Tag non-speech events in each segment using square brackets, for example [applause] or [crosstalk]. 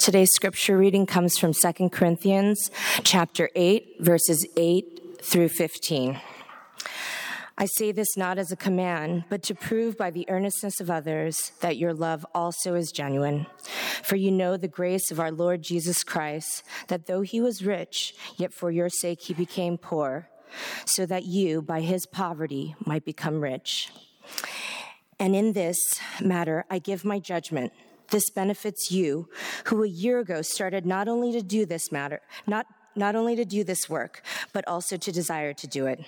Today's scripture reading comes from 2 Corinthians chapter 8 verses 8 through 15. I say this not as a command, but to prove by the earnestness of others that your love also is genuine. For you know the grace of our Lord Jesus Christ, that though he was rich, yet for your sake he became poor, so that you, by his poverty, might become rich. And in this matter, I give my judgment. This benefits you, who a year ago started not only to do this matter, not, not only to do this work, but also to desire to do it.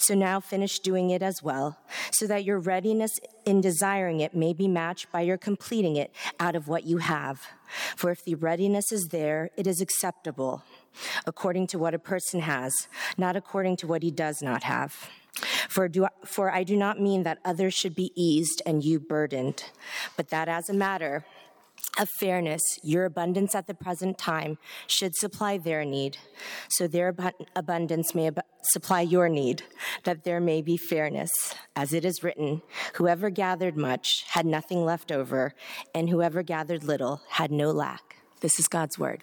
So now finish doing it as well, so that your readiness in desiring it may be matched by your completing it out of what you have. For if the readiness is there, it is acceptable, according to what a person has, not according to what he does not have. For, do, for I do not mean that others should be eased and you burdened, but that as a matter of fairness, your abundance at the present time should supply their need, so their abundance may ab- supply your need, that there may be fairness. As it is written, whoever gathered much had nothing left over, and whoever gathered little had no lack. This is God's word.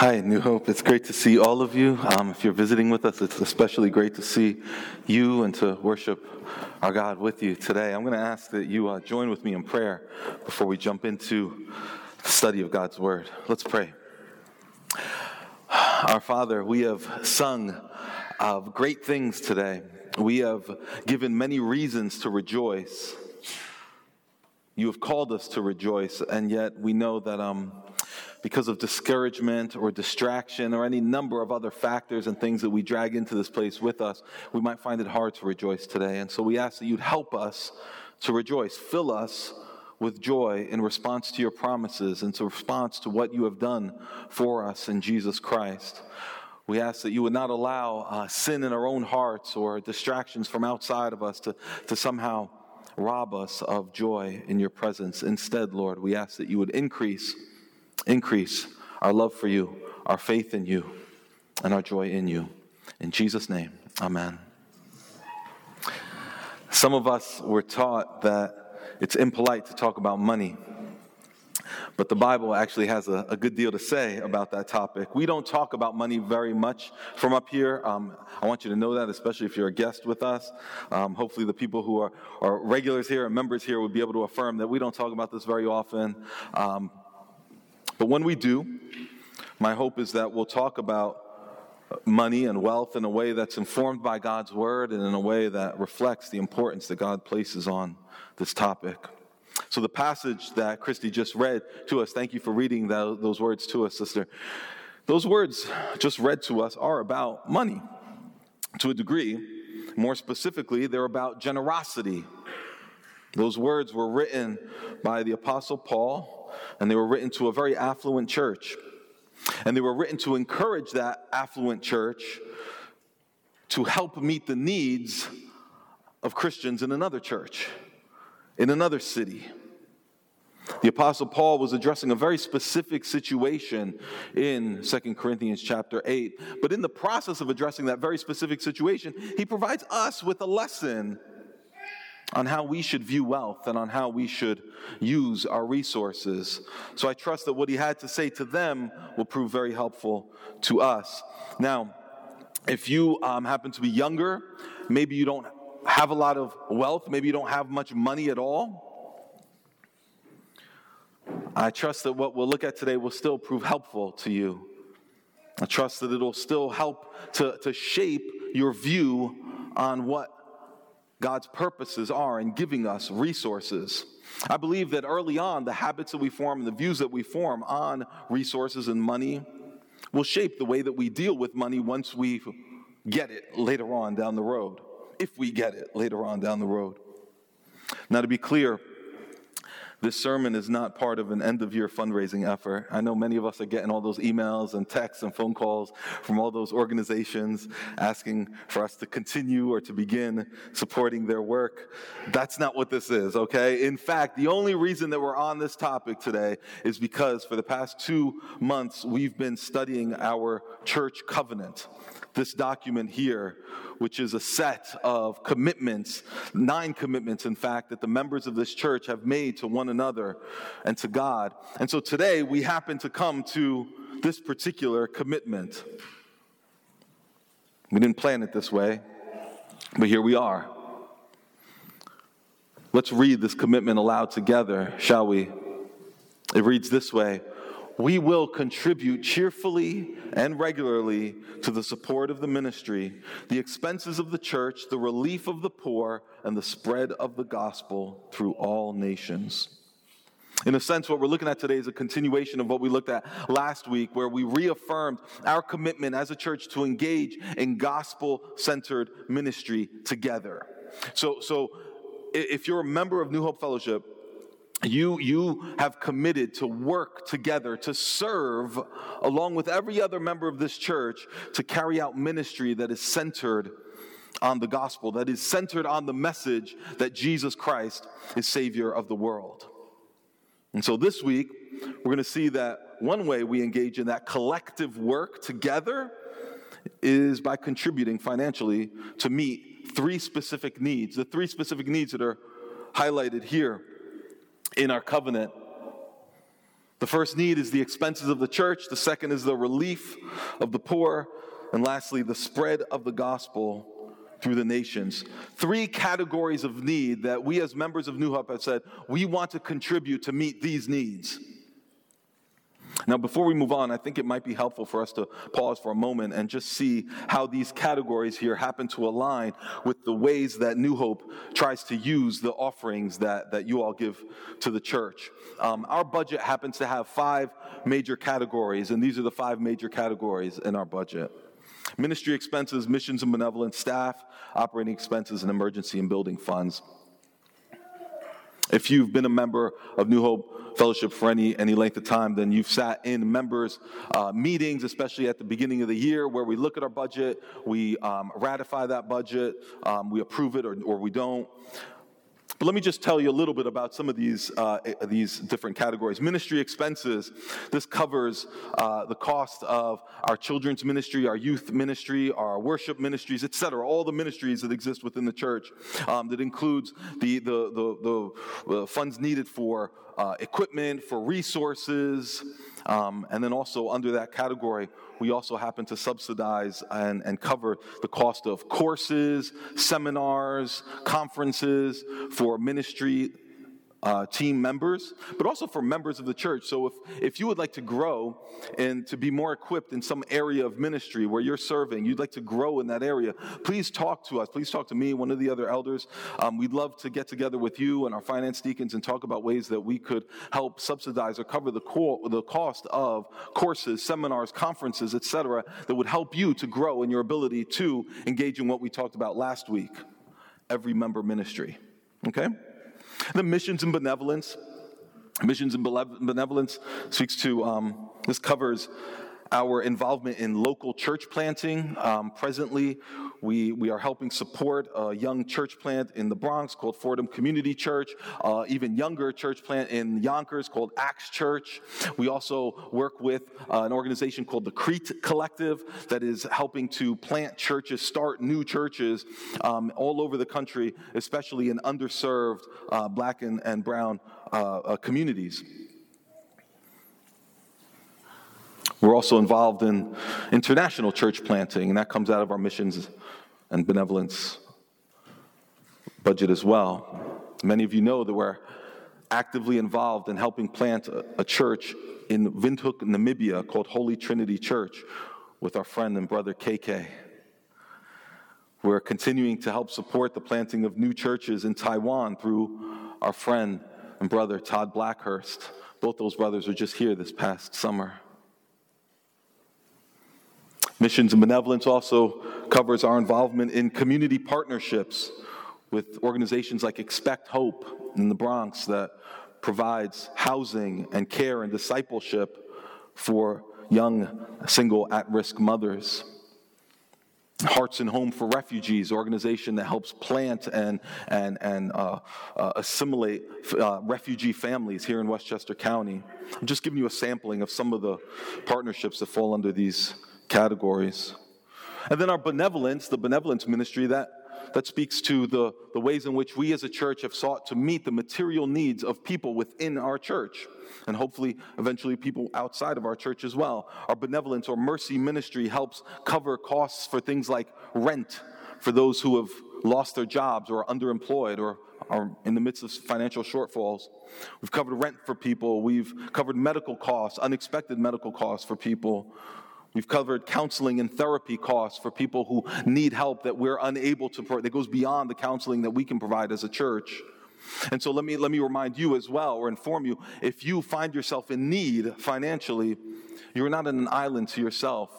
Hi, New Hope. It's great to see all of you. Um, if you're visiting with us, it's especially great to see you and to worship our God with you today. I'm going to ask that you uh, join with me in prayer before we jump into the study of God's Word. Let's pray. Our Father, we have sung of great things today. We have given many reasons to rejoice. You have called us to rejoice, and yet we know that um, because of discouragement or distraction or any number of other factors and things that we drag into this place with us, we might find it hard to rejoice today. And so we ask that you'd help us to rejoice. Fill us with joy in response to your promises and to response to what you have done for us in Jesus Christ. We ask that you would not allow uh, sin in our own hearts or distractions from outside of us to, to somehow rob us of joy in your presence. Instead, Lord, we ask that you would increase increase our love for you, our faith in you, and our joy in you. In Jesus' name, amen. Some of us were taught that it's impolite to talk about money. But the Bible actually has a, a, good deal to say about that topic. We don't talk about money very much from up here. Um, I want you to know that, especially if you're a guest with us. Um, hopefully, the people who are, are, regulars here and members here would be able to affirm that we don't talk about this very often. Um, but when we do, my hope is that we'll talk about money and wealth in a way that's informed by God's word and in a way that reflects the importance that God places on this topic. So, the passage that Christy just read to us, thank you for reading those words to us, sister. Those words just read to us are about money to a degree. More specifically, they're about generosity. Those words were written by the Apostle Paul and they were written to a very affluent church. And they were written to encourage that affluent church to help meet the needs of Christians in another church, in another city. The apostle Paul was addressing a very specific situation in 2 Corinthians chapter 8, but in the process of addressing that very specific situation, he provides us with a lesson on how we should view wealth and on how we should use our resources. So I trust that what he had to say to them will prove very helpful to us. Now, if you um, happen to be younger, maybe you don't have a lot of wealth, maybe you don't have much money at all. I trust that what we'll look at today will still prove helpful to you. I trust that it'll still help to, to shape your view on what God's purposes are in giving us resources. I believe that early on, the habits that we form and the views that we form on resources and money will shape the way that we deal with money once we get it later on down the road, if we get it later on down the road. Now, to be clear, this sermon is not part of an end of year fundraising effort. I know many of us are getting all those emails and texts and phone calls from all those organizations asking for us to continue or to begin supporting their work. That's not what this is, okay? In fact, the only reason that we're on this topic today is because for the past two months we've been studying our church covenant. This document here, which is a set of commitments, nine commitments, in fact, that the members of this church have made to one another and to God. And so today we happen to come to this particular commitment. We didn't plan it this way, but here we are. Let's read this commitment aloud together, shall we? It reads this way We will contribute cheerfully and regularly to the support of the ministry, the expenses of the church, the relief of the poor, and the spread of the gospel through all nations. In a sense, what we're looking at today is a continuation of what we looked at last week, where we reaffirmed our commitment as a church to engage in gospel centered ministry together. So, so if you're a member of New Hope Fellowship, you, you have committed to work together, to serve along with every other member of this church to carry out ministry that is centered on the gospel, that is centered on the message that Jesus Christ is Savior of the world. And so this week, we're going to see that one way we engage in that collective work together is by contributing financially to meet three specific needs. The three specific needs that are highlighted here in our covenant. The first need is the expenses of the church, the second is the relief of the poor, and lastly, the spread of the gospel through the nations. Three categories of need that we as members of New Hope have said we want to contribute to meet these needs. Now, before we move on, I think it might be helpful for us to pause for a moment and just see how these categories here happen to align with the ways that New Hope tries to use the offerings that, that you all give to the church. Um, our budget happens to have five major categories, and these are the five major categories in our budget ministry expenses, missions and benevolence, staff, operating expenses, and emergency and building funds. If you've been a member of New Hope fellowship for any, any length of time, then you've sat in members' uh, meetings, especially at the beginning of the year, where we look at our budget, we um, ratify that budget, um, we approve it or, or we don't. But let me just tell you a little bit about some of these, uh, these different categories. Ministry expenses, this covers uh, the cost of our children's ministry, our youth ministry, our worship ministries, etc. All the ministries that exist within the church. Um, that includes the, the, the, the, funds needed for uh, equipment, for resources, um, and then also under that category, we also happen to subsidize and, and cover the cost of courses, seminars, conferences for ministry uh, team members, but also for members of the church. So if, if you would like to grow and to be more equipped in some area of ministry where you're serving, you'd like to grow in that area, please talk to us. Please talk to me, one of the other elders. Um, we'd love to get together with you and our finance deacons and talk about ways that we could help subsidize or cover the, co- the cost of courses, seminars, conferences, etc., that would help you to grow in your ability to engage in what we talked about last week every member ministry. Okay? The missions and benevolence. Missions and benevolence speaks to, um, this covers our involvement in local church planting. Um, presently, we, we are helping support a young church plant in the Bronx called Fordham Community Church, uh, even younger church plant in Yonkers called Axe Church. We also work with uh, an organization called the Crete Collective that is helping to plant churches, start new churches um, all over the country, especially in underserved uh, black and, and brown uh, uh, communities. We're also involved in international church planting, and that comes out of our missions and benevolence budget as well. Many of you know that we're actively involved in helping plant a, church in Windhoek, Namibia called Holy Trinity Church with our friend and brother KK. We're continuing to help support the planting of new churches in Taiwan through our friend and brother Todd Blackhurst. Both those brothers were just here this past summer. Missions and Benevolence also covers our involvement in community partnerships with organizations like Expect Hope in the Bronx that provides housing and care and discipleship for young single at risk mothers. Hearts and Home for Refugees, organization that helps plant and, and, and uh, uh, assimilate uh, refugee families here in Westchester County. I'm just giving you a sampling of some of the partnerships that fall under these categories. And then our benevolence, the benevolence ministry, that, that speaks to the, the ways in which we as a church have sought to meet the material needs of people within our church, and hopefully eventually people outside of our church as well. Our benevolence or mercy ministry helps cover costs for things like rent for those who have lost their jobs or are underemployed or are in the midst of financial shortfalls. We've covered rent for people. We've covered medical costs, unexpected medical costs for people. We've covered counseling and therapy costs for people who need help that we're unable to provide, that goes beyond the counseling that we can provide as a church. And so let me, let me remind you as well, or inform you if you find yourself in need financially, you're not in an island to yourself.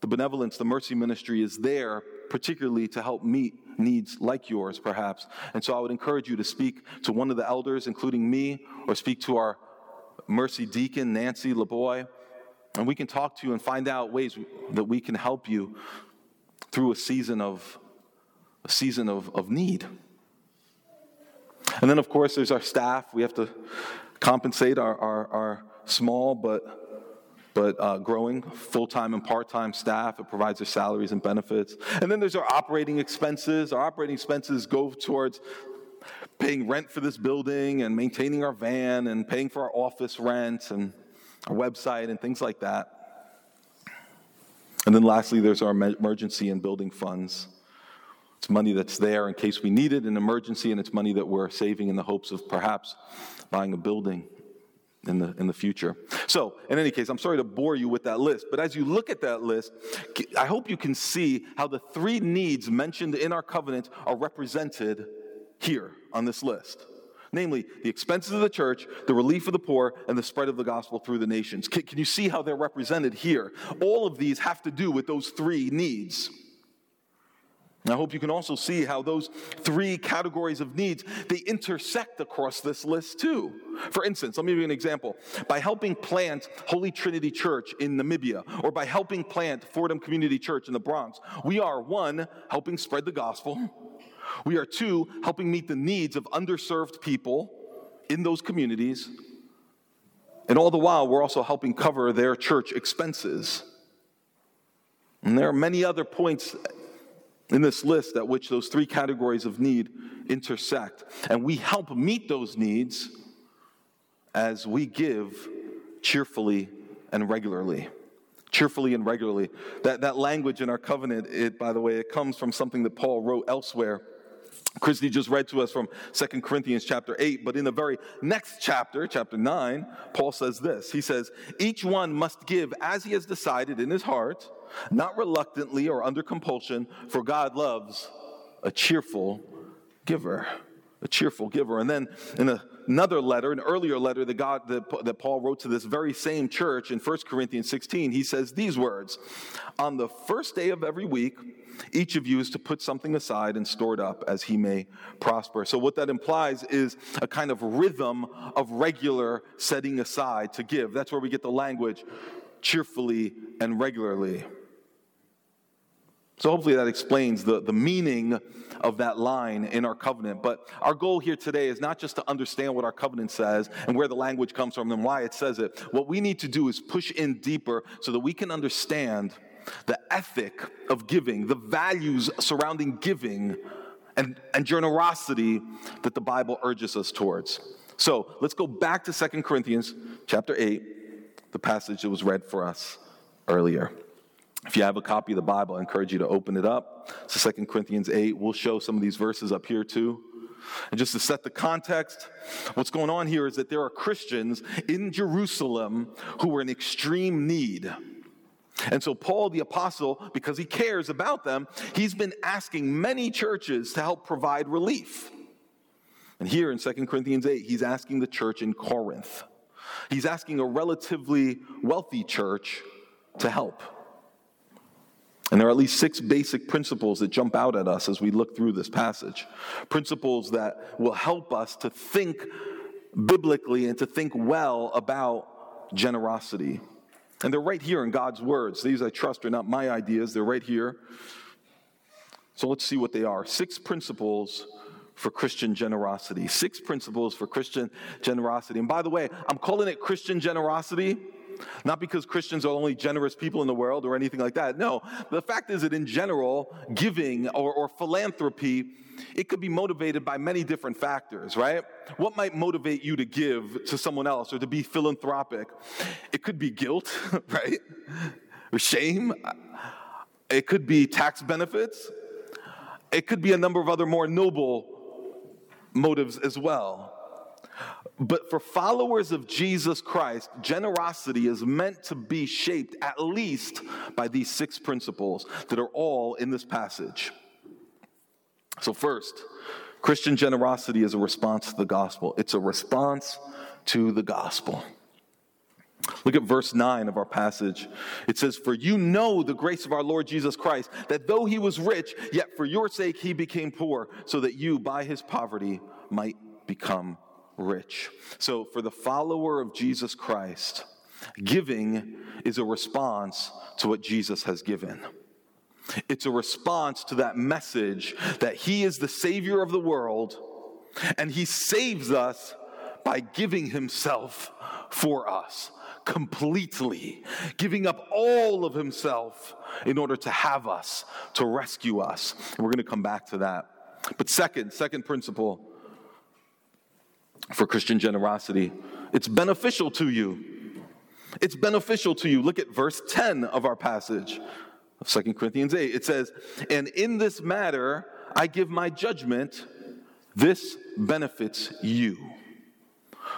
The benevolence, the mercy ministry is there, particularly to help meet needs like yours, perhaps. And so I would encourage you to speak to one of the elders, including me, or speak to our mercy deacon, Nancy LeBoy and we can talk to you and find out ways that we can help you through a season of a season of, of need. And then, of course, there's our staff. We have to compensate our, our, our small but but uh, growing full time and part time staff. It provides their salaries and benefits. And then there's our operating expenses. Our operating expenses go towards paying rent for this building and maintaining our van and paying for our office rent and our website, and things like that. And then lastly, there's our emergency and building funds. It's money that's there in case we need it in emergency, and it's money that we're saving in the hopes of perhaps buying a building in the, in the future. So, in any case, I'm sorry to bore you with that list, but as you look at that list, I hope you can see how the three needs mentioned in our covenant are represented here on this list namely the expenses of the church, the relief of the poor, and the spread of the gospel through the nations. Can, can you see how they're represented here? All of these have to do with those three needs. I hope you can also see how those three categories of needs they intersect across this list too. For instance, let me give you an example. By helping plant Holy Trinity Church in Namibia or by helping plant Fordham Community Church in the Bronx, we are one helping spread the gospel, we are, two, helping meet the needs of underserved people in those communities. And all the while, we're also helping cover their church expenses. And there are many other points in this list at which those three categories of need intersect. And we help meet those needs as we give cheerfully and regularly. Cheerfully and regularly. That, that language in our covenant, it, by the way, it comes from something that Paul wrote elsewhere Christy just read to us from Second Corinthians chapter 8, but in the very next chapter, chapter 9, Paul says this. He says, Each one must give as he has decided in his heart, not reluctantly or under compulsion, for God loves a cheerful giver. A cheerful giver. And then in a another letter, an earlier letter that, God, that, that Paul wrote to this very same church in 1 Corinthians 16, he says these words On the first day of every week, each of you is to put something aside and store it up as he may prosper. So, what that implies is a kind of rhythm of regular setting aside to give. That's where we get the language cheerfully and regularly. So hopefully that explains the, the meaning of that line in our covenant. But our goal here today is not just to understand what our covenant says and where the language comes from and why it says it. What we need to do is push in deeper so that we can understand the ethic of giving, the values surrounding giving and, and generosity that the Bible urges us towards. So let's go back to Second Corinthians chapter 8, the passage that was read for us earlier. If you have a copy of the Bible, I encourage you to open it up. It's 2 Corinthians 8. We'll show some of these verses up here too. And just to set the context, what's going on here is that there are Christians in Jerusalem who are in extreme need. And so, Paul the apostle, because he cares about them, he's been asking many churches to help provide relief. And here in 2 Corinthians 8, he's asking the church in Corinth. He's asking a relatively wealthy church to help. And there are at least six basic principles that jump out at us as we look through this passage. Principles that will help us to think biblically and to think well about generosity. And they're right here in God's words. These, I trust, are not my ideas, they're right here. So let's see what they are. Six principles for Christian generosity. Six principles for Christian generosity. And by the way, I'm calling it Christian generosity Not because Christians are the only generous people in the world or anything like that. No, the fact is that in general, giving or, or philanthropy, it could be motivated by many different factors, right? What might motivate you to give to someone else or to be philanthropic? It could be guilt, [laughs] right? Or shame. It could be tax benefits. It could be a number of other more noble motives as well. But for followers of Jesus Christ, generosity is meant to be shaped at least by these six principles that are all in this passage. So, first, Christian generosity is a response to the gospel. It's a response to the gospel. Look at verse 9 of our passage. It says, For you know the grace of our Lord Jesus Christ, that though he was rich, yet for your sake he became poor, so that you by his poverty might become rich. So, for the follower of Jesus Christ, giving is a response to what Jesus has given. It's a response to that message that He is the Savior of the world and He saves us by giving Himself for us completely, giving up all of Himself in order to have us, to rescue us. And we're going to come back to that. But second, second principle for Christian generosity. It's beneficial to you. It's beneficial to you. Look at verse 10 of our passage of 2 Corinthians 8. It says, And in this matter I give my judgment, this benefits you,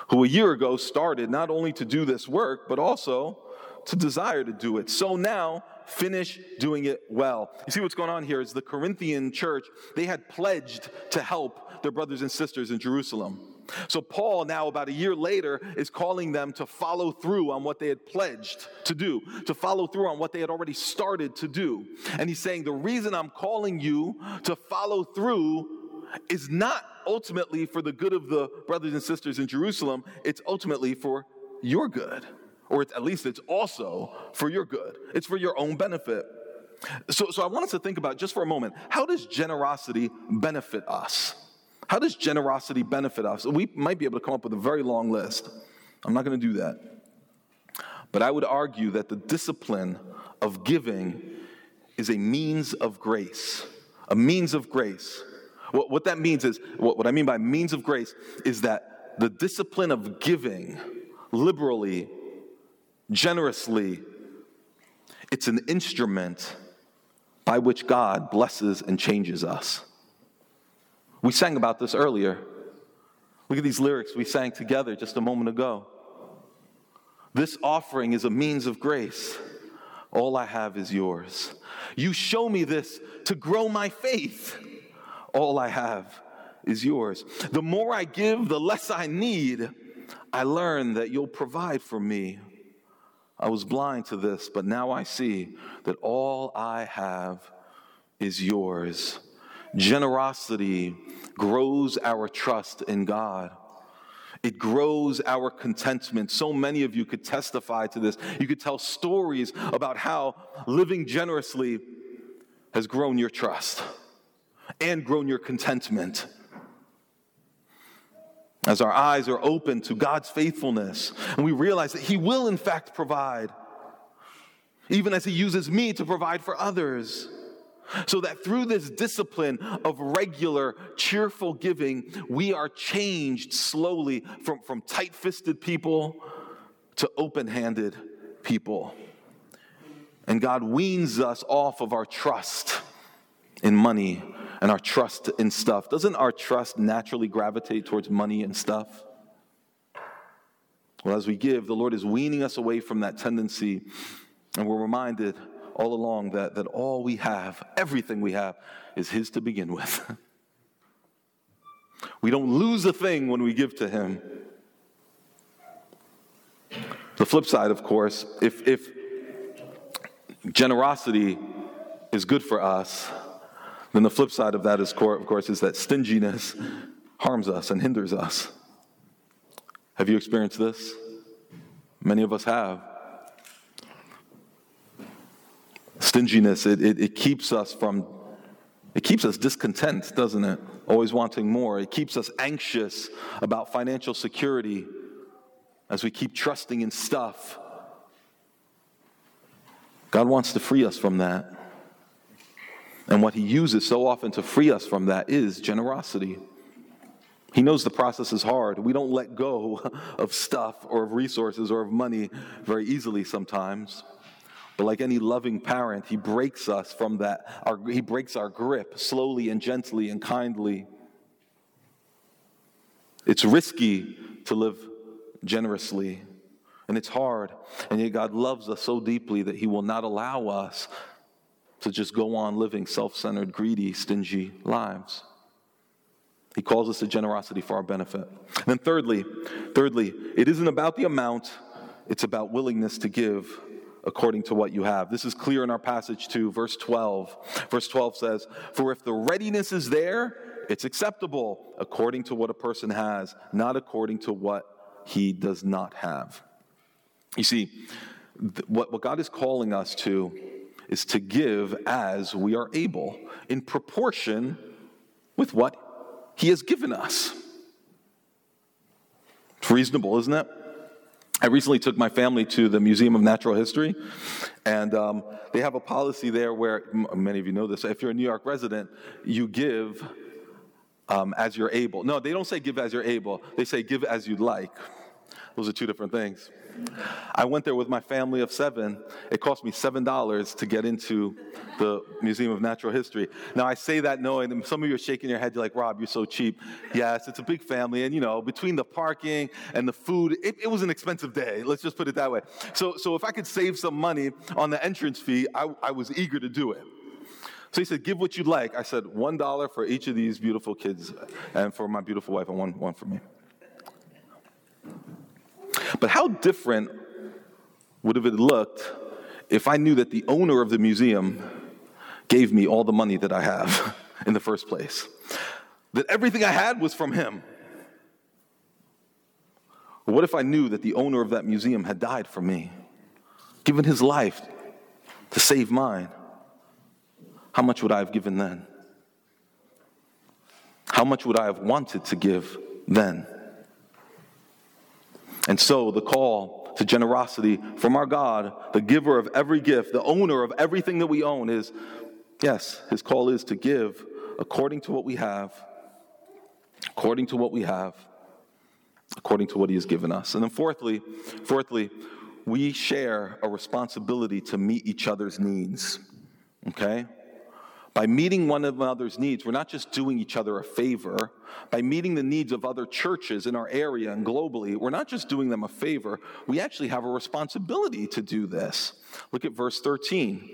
who a year ago started not only to do this work, but also to desire to do it. So now, finish doing it well. You see what's going on here is the Corinthian church, they had pledged to help their brothers and sisters in Jerusalem. So, Paul, now about a year later, is calling them to follow through on what they had pledged to do, to follow through on what they had already started to do. And he's saying, The reason I'm calling you to follow through is not ultimately for the good of the brothers and sisters in Jerusalem, it's ultimately for your good. Or at least it's also for your good, it's for your own benefit. So, so I want us to think about just for a moment how does generosity benefit us? How does generosity benefit us? We might be able to come up with a very long list. I'm not going to do that. But I would argue that the discipline of giving is a means of grace. A means of grace. What, what that means is, what, what I mean by means of grace is that the discipline of giving liberally, generously, it's an instrument by which God blesses and changes us. We sang about this earlier. Look at these lyrics we sang together just a moment ago. This offering is a means of grace. All I have is yours. You show me this to grow my faith. All I have is yours. The more I give, the less I need. I learn that you'll provide for me. I was blind to this, but now I see that all I have is yours. Generosity grows our trust in God. It grows our contentment. So many of you could testify to this. You could tell stories about how living generously has grown your trust and grown your contentment. As our eyes are open to God's faithfulness and we realize that He will, in fact, provide, even as He uses me to provide for others. So that through this discipline of regular, cheerful giving, we are changed slowly from, from tight fisted people to open handed people. And God weans us off of our trust in money and our trust in stuff. Doesn't our trust naturally gravitate towards money and stuff? Well, as we give, the Lord is weaning us away from that tendency, and we're reminded all along that, that all we have, everything we have, is His to begin with. [laughs] we don't lose a thing when we give to Him. The flip side, of course, if, if generosity is good for us, then the flip side of that, is, of course, is that stinginess harms us and hinders us. Have you experienced this? Many of us have. Stinginess, it, it, it keeps us from, it keeps us discontent, doesn't it? Always wanting more. It keeps us anxious about financial security as we keep trusting in stuff God wants to free us from that. And what He uses so often to free us from that is generosity. He knows the process is hard. We don't let go [laughs] of stuff or of resources or of money very easily sometimes. But like any loving parent, he breaks us from that. Our, he breaks our grip slowly and gently and kindly. It's risky to live generously, and it's hard. And yet, God loves us so deeply that He will not allow us to just go on living self centered, greedy, stingy lives. He calls us to generosity for our benefit. And then, thirdly, thirdly, it isn't about the amount, it's about willingness to give according to what you have. This is clear in our passage too, verse 12. Verse 12 says, For if the readiness is there, it's acceptable according to what a person has, not according to what he does not have. You see, th- what, what God is calling us to is to give as we are able, in proportion with what He has given us. It's reasonable, isn't it? I recently took my family to the Museum of Natural History, and um, they have a policy there where many of you know this. If you're a New York resident, you give um, as you're able. No, they don't say give as you're able. They say give as you'd like. Those are two different things. I went there with my family of seven. It cost me $7 to get into the Museum of Natural History. Now, I say that knowing some of you are shaking your head, you're like, Rob, you're so cheap. Yes, it's a big family. And, you know, between the parking and the food, it, it was an expensive day. Let's just put it that way. So, so if I could save some money on the entrance fee, I, I was eager to do it. So he said, Give what you'd like. I said, $1 for each of these beautiful kids and for my beautiful wife, and one, one for me. But how different would have it looked if I knew that the owner of the museum gave me all the money that I have [laughs] in the first place? That everything I had was from him. what if I knew that the owner of that museum had died for me, given his life to save mine? How much would I have given then? How much would I have wanted to give then? And so the call to generosity from our God, the giver of every gift, the owner of everything that we own, is yes, his call is to give according to what we have, according to what we have, according to what he has given us. And then fourthly, fourthly, we share a responsibility to meet each other's needs. Okay? By meeting one another's needs, we're not just doing each other a favor. By meeting the needs of other churches in our area and globally, we're not just doing them a favor, we actually have a responsibility to do this. Look at verse 13.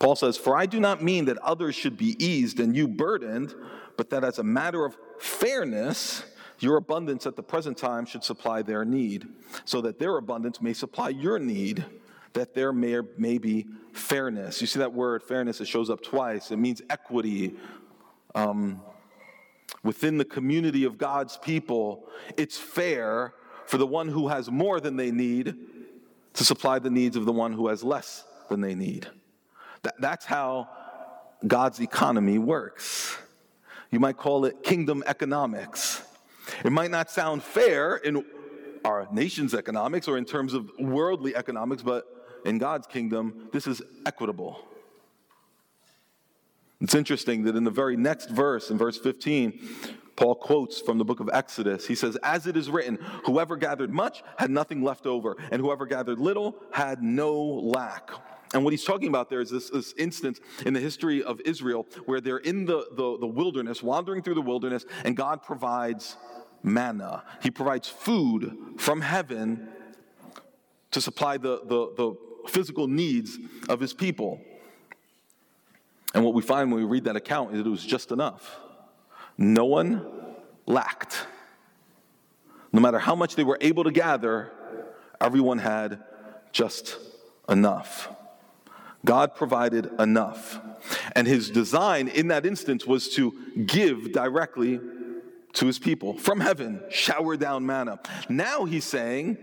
Paul says, For I do not mean that others should be eased and you burdened, but that as a matter of fairness, your abundance at the present time should supply their need, so that their abundance may supply your need that there may, may be fairness. You see that word fairness, it shows up twice. It means equity. Um, within the community of God's people, it's fair for the one who has more than they need to supply the needs of the one who has less than they need. That, that's how God's economy works. You might call it kingdom economics. It might not sound fair in our nation's economics or in terms of worldly economics, but in God's kingdom, this is equitable. It's interesting that in the very next verse, in verse 15, Paul quotes from the book of Exodus. He says, As it is written, whoever gathered much had nothing left over, and whoever gathered little had no lack. And what he's talking about there is this, this instance in the history of Israel where they're in the, the, the wilderness, wandering through the wilderness, and God provides manna. He provides food from heaven to supply the, the, the physical needs of his people. And what we find when we read that account is that it was just enough. No one lacked. No matter how much they were able to gather, everyone had just enough. God provided enough. And his design in that instance was to give directly to his people from heaven, shower down manna. Now he's saying,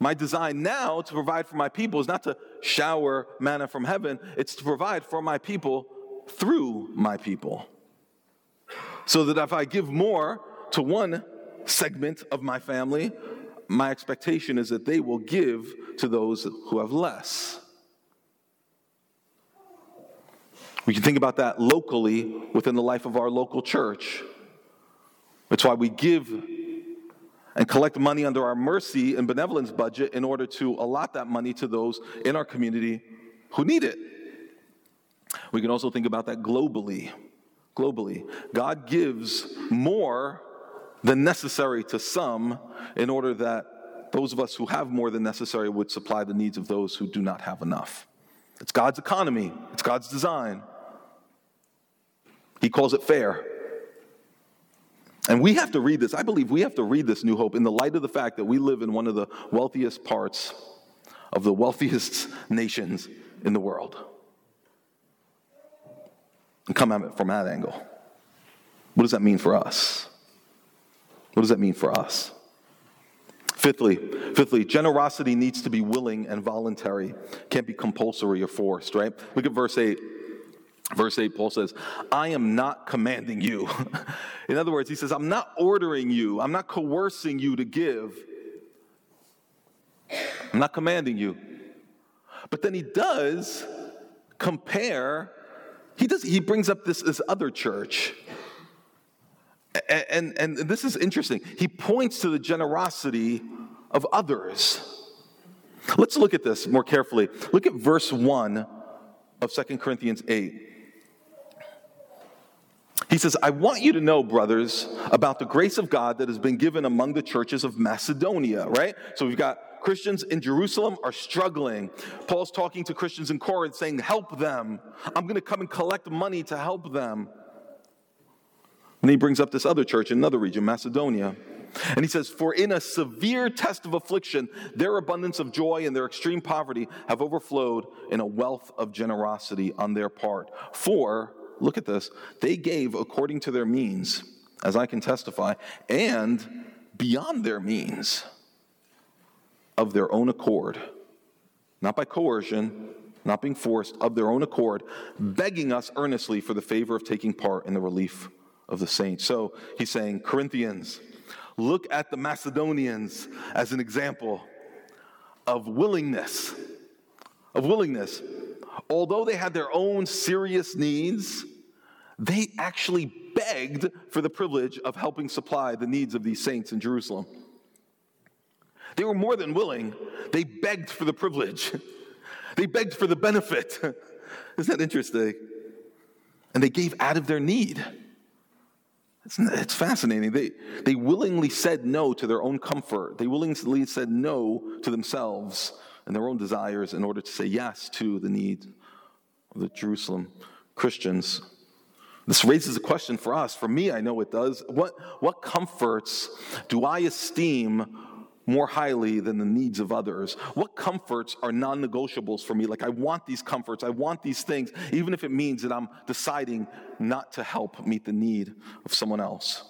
my design now to provide for my people is not to shower manna from heaven, it's to provide for my people through my people. So that if I give more to one segment of my family, my expectation is that they will give to those who have less. We can think about that locally within the life of our local church. That's why we give and collect money under our mercy and benevolence budget in order to allot that money to those in our community who need it. We can also think about that globally. Globally, God gives more than necessary to some in order that those of us who have more than necessary would supply the needs of those who do not have enough. It's God's economy, it's God's design. He calls it fair. And we have to read this. I believe we have to read this New Hope in the light of the fact that we live in one of the wealthiest parts of the wealthiest [laughs] nations in the world. And come at it from that angle. What does that mean for us? What does that mean for us? Fifthly, fifthly, generosity needs to be willing and voluntary. Can't be compulsory or forced, right? Look at verse 8. Verse 8, Paul says, I am not commanding you. [laughs] In other words, he says, I'm not ordering you, I'm not coercing you to give. I'm not commanding you. But then he does compare, he does he brings up this, this other church. And, and, and this is interesting. He points to the generosity of others. Let's look at this more carefully. Look at verse 1 of Second Corinthians 8. He says, I want you to know, brothers, about the grace of God that has been given among the churches of Macedonia, right? So we've got Christians in Jerusalem are struggling. Paul's talking to Christians in Corinth saying, Help them. I'm going to come and collect money to help them. And he brings up this other church in another region, Macedonia. And he says, For in a severe test of affliction, their abundance of joy and their extreme poverty have overflowed in a wealth of generosity on their part. For look at this, they gave according to their means, as I can testify, and beyond their means of their own accord, not by coercion, not being forced, of their own accord, begging us earnestly for the favor of taking part in the relief of the saints. So he's saying, Corinthians, look at the Macedonians as an example of willingness, of willingness. Although they had their own serious needs, they actually begged for the privilege of helping supply the needs of these saints in Jerusalem. They were more than willing, they begged for the privilege, [laughs] they begged for the benefit. [laughs] Isn't that interesting? And they gave out of their need. It's, fascinating. They, they willingly said no to their own comfort. They willingly said no to themselves and their own desires in order to say yes to the need of the Jerusalem Christians. This raises a question for us. For me, I know it does. What, what comforts do I esteem more highly than the needs of others? What comforts are non negotiables for me? Like, I want these comforts, I want these things, even if it means that I'm deciding not to help meet the need of someone else.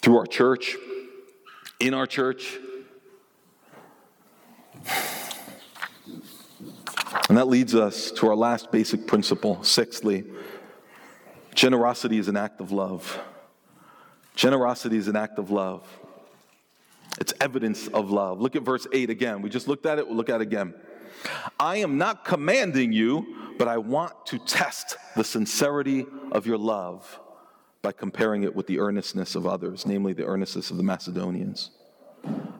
Through our church, in our church, and that leads us to our last basic principle. Sixthly, generosity is an act of love. Generosity is an act of love. It's evidence of love. Look at verse 8 again. We just looked at it, we'll look at it again. I am not commanding you, but I want to test the sincerity of your love by comparing it with the earnestness of others, namely the earnestness of the Macedonians.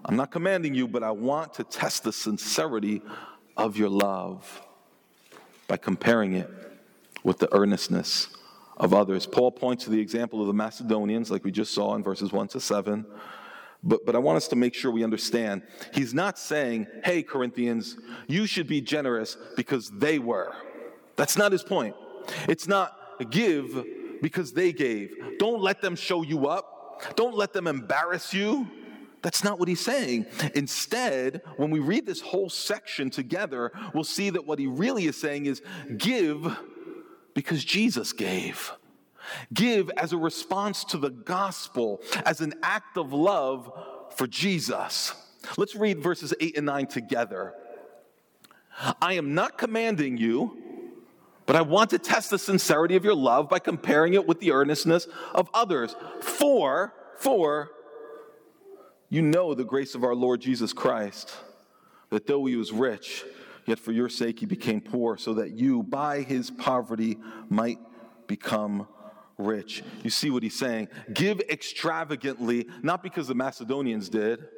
I'm not commanding you, but I want to test the sincerity of your love by comparing it with the earnestness of others. Paul points to the example of the Macedonians, like we just saw in verses 1 to 7. But, but I want us to make sure we understand. He's not saying, hey, Corinthians, you should be generous because they were. That's not his point. It's not give because they gave. Don't let them show you up. Don't let them embarrass you. That's not what he's saying. Instead, when we read this whole section together, we'll see that what he really is saying is give because Jesus gave. Give as a response to the gospel, as an act of love for Jesus. Let's read verses 8 and 9 together. I am not commanding you, but I want to test the sincerity of your love by comparing it with the earnestness of others. For, for, You know the grace of our Lord Jesus Christ, that though he was rich, yet for your sake he became poor, so that you, by his poverty, might become rich. You see what he's saying? Give extravagantly, not because the Macedonians did,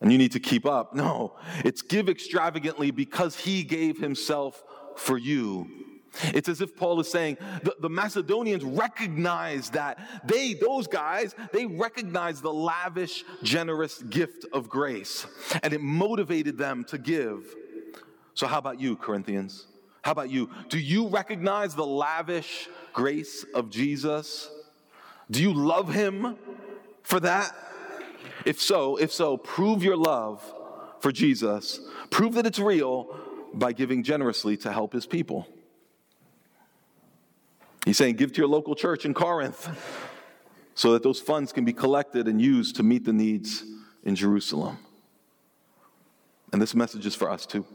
and you need to keep up. No, it's give extravagantly because he gave himself for you. It's as if Paul is saying the, the, Macedonians recognize that they, those guys, they recognize the lavish, generous gift of grace, and it motivated them to give. So, how about you, Corinthians? How about you? Do you recognize the lavish grace of Jesus? Do you love him for that? If so, if so, prove your love for Jesus. Prove that it's real by giving generously to help his people. He's saying, give to your local church in Corinth so that those funds can be collected and used to meet the needs in Jerusalem. And this message is for us too.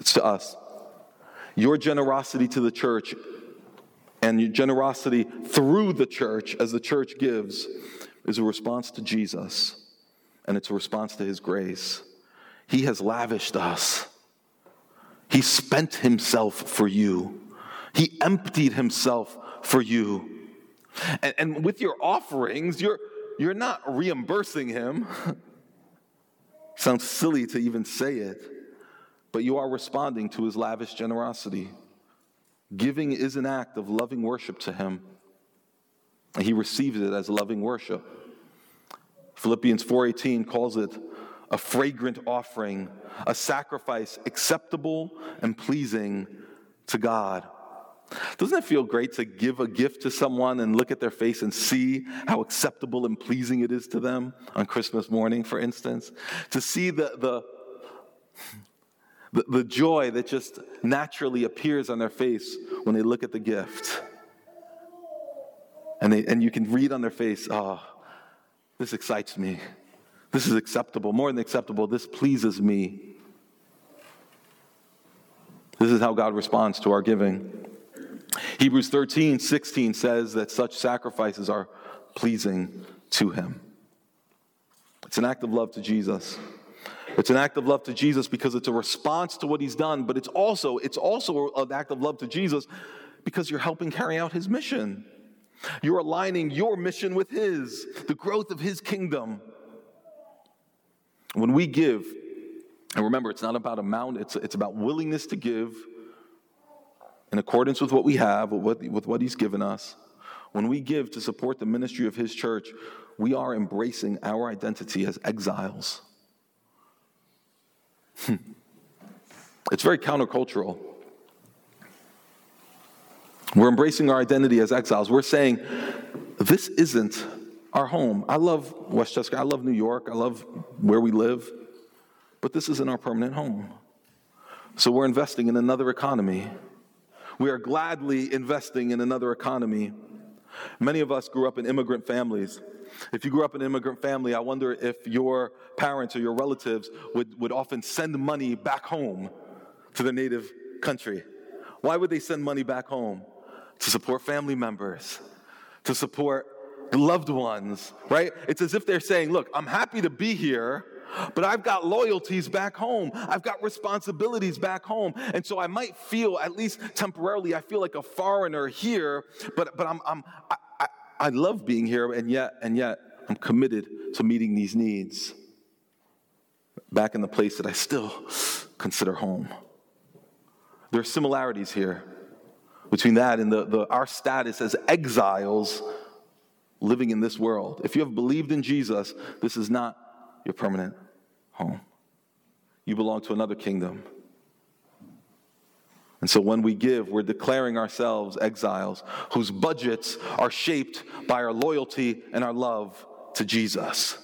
It's to us. Your generosity to the church and your generosity through the church as the church gives is a response to Jesus and it's a response to his grace. He has lavished us, he spent himself for you, he emptied himself for you. And, and with your offerings, you're, you're not reimbursing him. [laughs] Sounds silly to even say it, but you are responding to his lavish generosity. Giving is an act of loving worship to him. And he receives it as loving worship. Philippians 4:18 calls it a fragrant offering, a sacrifice acceptable and pleasing to God. Doesn't it feel great to give a gift to someone and look at their face and see how acceptable and pleasing it is to them on Christmas morning, for instance? To see the, the, the, the joy that just naturally appears on their face when they look at the gift. And, they, and you can read on their face, oh, this excites me. This is acceptable, more than acceptable. This pleases me. This is how God responds to our giving. Hebrews 13, 16 says that such sacrifices are pleasing to Him. It's an act of love to Jesus. It's an act of love to Jesus because it's a response to what he's done, but it's also it's also an act of love to Jesus because you're helping carry out his mission. You're aligning your mission with his, the growth of his kingdom. When we give, and remember, it's not about amount, it's, it's about willingness to give in accordance with what we have, with what, with what he's given us. When we give to support the ministry of his church, we are embracing our identity as exiles. Hmm. It's very countercultural. We're embracing our identity as exiles. We're saying, this isn't our home. I love Westchester. I love New York. I love where we live. But this isn't our permanent home. So we're investing in another economy. We are gladly investing in another economy. Many of us grew up in immigrant families. If you grew up in an immigrant family, I wonder if your parents or your relatives would, would often send money back home to their native country. Why would they send money back home? To support family members, to support loved ones, right? It's as if they're saying, Look, I'm happy to be here. But I've got loyalties back home. I've got responsibilities back home. And so I might feel, at least temporarily, I feel like a foreigner here, but, but I'm, I'm, I, I love being here, and yet, and yet, I'm committed to meeting these needs back in the place that I still consider home. There are similarities here between that and the, the, our status as exiles living in this world. If you have believed in Jesus, this is not your permanent home. You belong to another kingdom. And so when we give, we're declaring ourselves exiles whose budgets are shaped by our loyalty and our love to Jesus.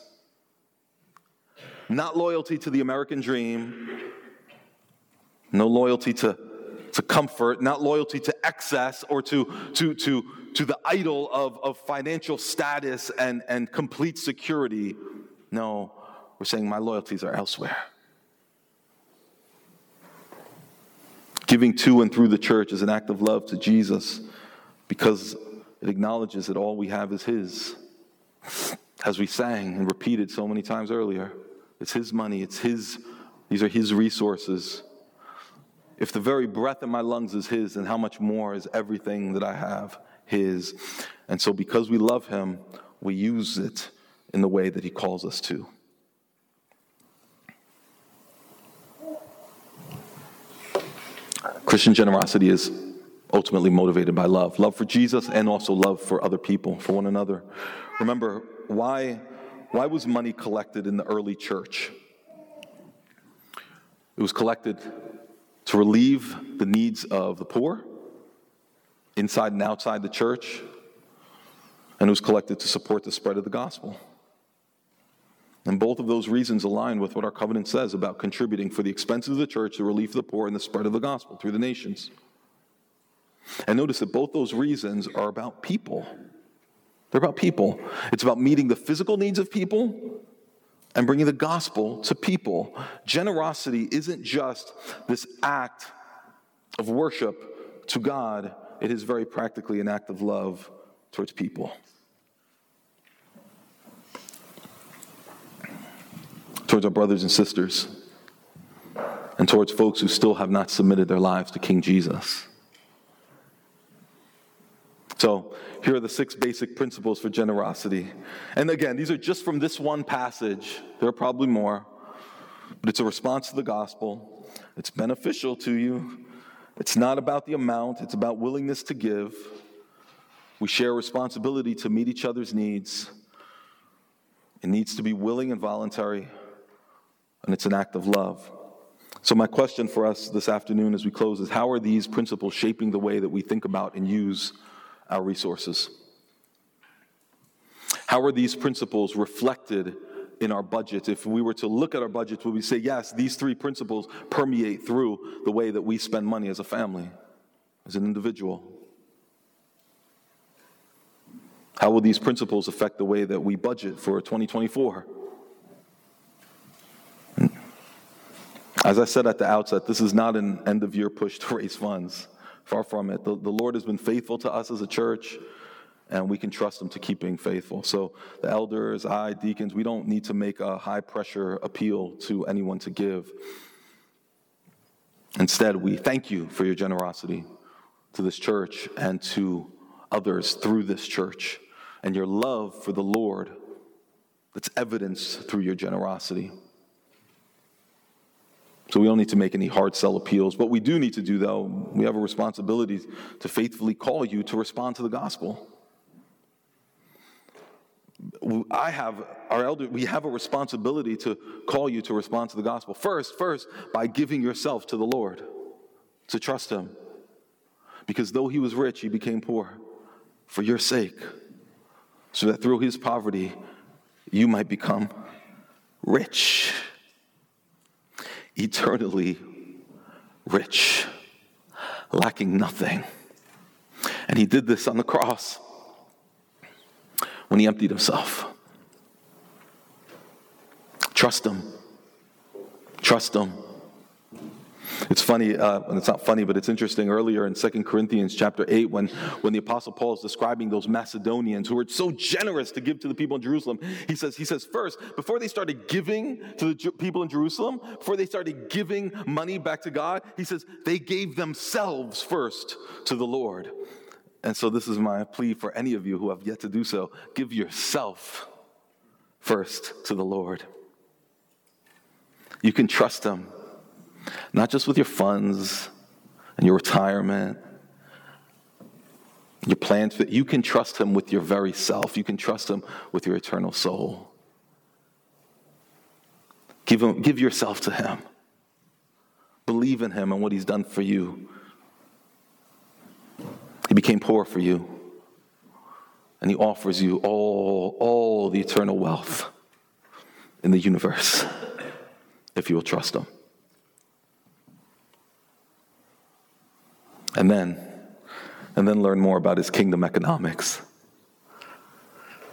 Not loyalty to the American dream, no loyalty to, to comfort, not loyalty to excess or to, to, to, to the idol of, of financial status and, and complete security. No, we're saying my loyalties are elsewhere. Giving to and through the church is an act of love to Jesus because it acknowledges that all we have is His. As we sang and repeated so many times earlier, it's His money, it's His, these are His resources. If the very breath in my lungs is His, then how much more is everything that I have His? And so, because we love Him, we use it in the way that He calls us to. Christian generosity is ultimately motivated by love love for Jesus and also love for other people, for one another. Remember, why, why was money collected in the early church? It was collected to relieve the needs of the poor inside and outside the church, and it was collected to support the spread of the gospel. And both of those reasons align with what our covenant says about contributing for the expenses of the church, the relief of the poor, and the spread of the gospel through the nations. And notice that both those reasons are about people. They're about people. It's about meeting the physical needs of people and bringing the gospel to people. Generosity isn't just this act of worship to God, it is very practically an act of love towards people. Towards our brothers and sisters, and towards folks who still have not submitted their lives to King Jesus. So, here are the six basic principles for generosity. And again, these are just from this one passage. There are probably more, but it's a response to the gospel. It's beneficial to you. It's not about the amount, it's about willingness to give. We share responsibility to meet each other's needs. It needs to be willing and voluntary, and it's an act of love. So, my question for us this afternoon as we close is how are these principles shaping the way that we think about and use our resources? How are these principles reflected in our budget? If we were to look at our budgets, would we say, yes, these three principles permeate through the way that we spend money as a family, as an individual? How will these principles affect the way that we budget for 2024? As I said at the outset, this is not an end of year push to raise funds. Far from it. The, the Lord has been faithful to us as a church, and we can trust Him to keep being faithful. So, the elders, I, deacons, we don't need to make a high pressure appeal to anyone to give. Instead, we thank you for your generosity to this church and to others through this church, and your love for the Lord that's evidenced through your generosity. So we don't need to make any hard sell appeals. What we do need to do, though, we have a responsibility to faithfully call you to respond to the gospel. I have our elder, we have a responsibility to call you to respond to the gospel. First, first, by giving yourself to the Lord, to trust Him. Because though He was rich, He became poor for your sake, so that through His poverty, you might become rich eternally rich, lacking nothing. And he did this on the cross when he emptied himself. Trust him. Trust him. It's funny, uh, and it's not funny, but it's interesting. Earlier in 2 Corinthians chapter 8, when, when the Apostle Paul is describing those Macedonians who were so generous to give to the people in Jerusalem, he says, he says, first, before they started giving to the people in Jerusalem, before they started giving money back to God, he says, they gave themselves first to the Lord. And so this is my plea for any of you who have yet to do so. Give yourself first to the Lord. You can trust him not just with your funds and your retirement, your plans, but you can trust Him with your very self. You can trust Him with your eternal soul. Give, him, give yourself to Him. Believe in Him and what He's done for you. He became poor for you, and He offers you all, all the eternal wealth in the universe if you will trust Him. And then, and then learn more about his kingdom economics.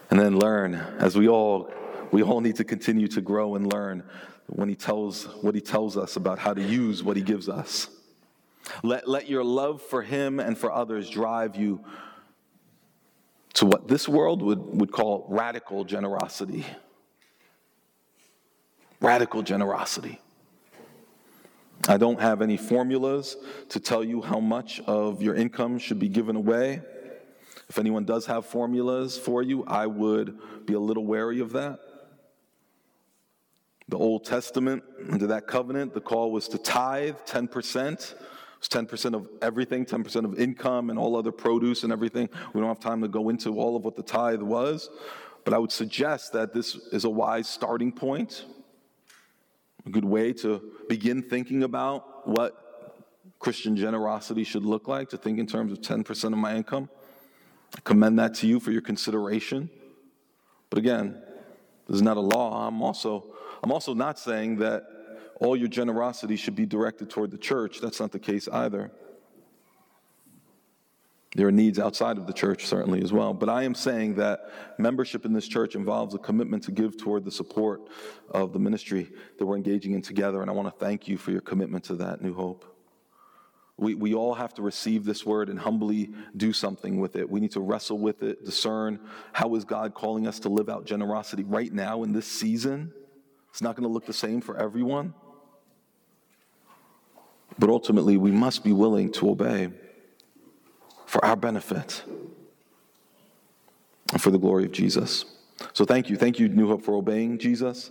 And then learn, as we all, we all need to continue to grow and learn when he tells what he tells us about how to use what he gives us. Let, let your love for him and for others drive you to what this world would, would call radical generosity. Radical generosity. I don't have any formulas to tell you how much of your income should be given away. If anyone does have formulas for you, I would be a little wary of that. The Old Testament, under that covenant, the call was to tithe 10%. It was 10% of everything, 10% of income and all other produce and everything. We don't have time to go into all of what the tithe was, but I would suggest that this is a wise starting point a good way to begin thinking about what Christian generosity should look like, to think in terms of 10% of my income. I commend that to you for your consideration. But again, this is not a law. I'm also, I'm also not saying that all your generosity should be directed toward the church. That's not the case either. There are needs outside of the church, certainly, as well. But I am saying that membership in this church involves a commitment to give toward the support of the ministry that we're engaging in together. And I want to thank you for your commitment to that, New Hope. We, we all have to receive this word and humbly do something with it. We need to wrestle with it, discern how is God calling us to live out generosity right now in this season. It's not going to look the same for everyone. But ultimately, we must be willing to obey for our benefit and for the glory of Jesus. So thank you. Thank you, New Hope, for obeying Jesus.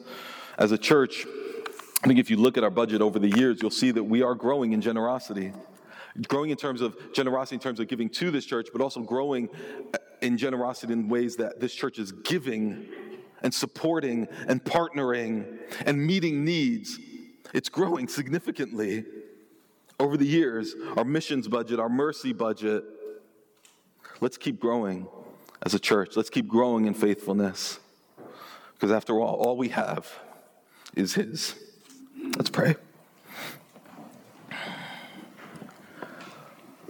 As a church, I think if you look at our budget over the years, you'll see that we are growing in generosity. Growing in terms of generosity, in terms of giving to this church, but also growing in generosity in ways that this church is giving and supporting and partnering and meeting needs. It's growing significantly over the years. Our missions budget, our mercy budget, Let's keep growing as a church. Let's keep growing in faithfulness. Because after all, all we have is His. Let's pray.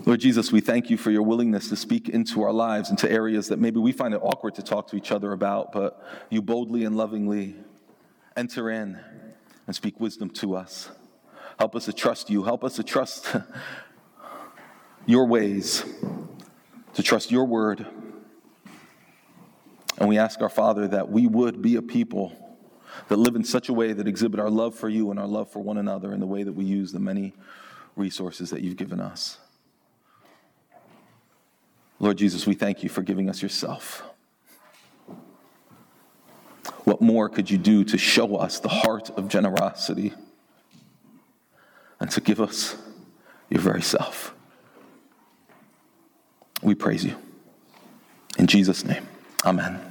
Lord Jesus, we thank you for your willingness to speak into our lives, into areas that maybe we find it awkward to talk to each other about, but you boldly and lovingly enter in and speak wisdom to us. Help us to trust you. Help us to trust [laughs] your ways to trust your word. And we ask our Father that we would be a people that live in such a way that exhibit our love for you and our love for one another in the way that we use the many resources that you've given us. Lord Jesus, we thank you for giving us yourself. What more could you do to show us the heart of generosity and to give us your very self? We praise you. In Jesus' name, amen.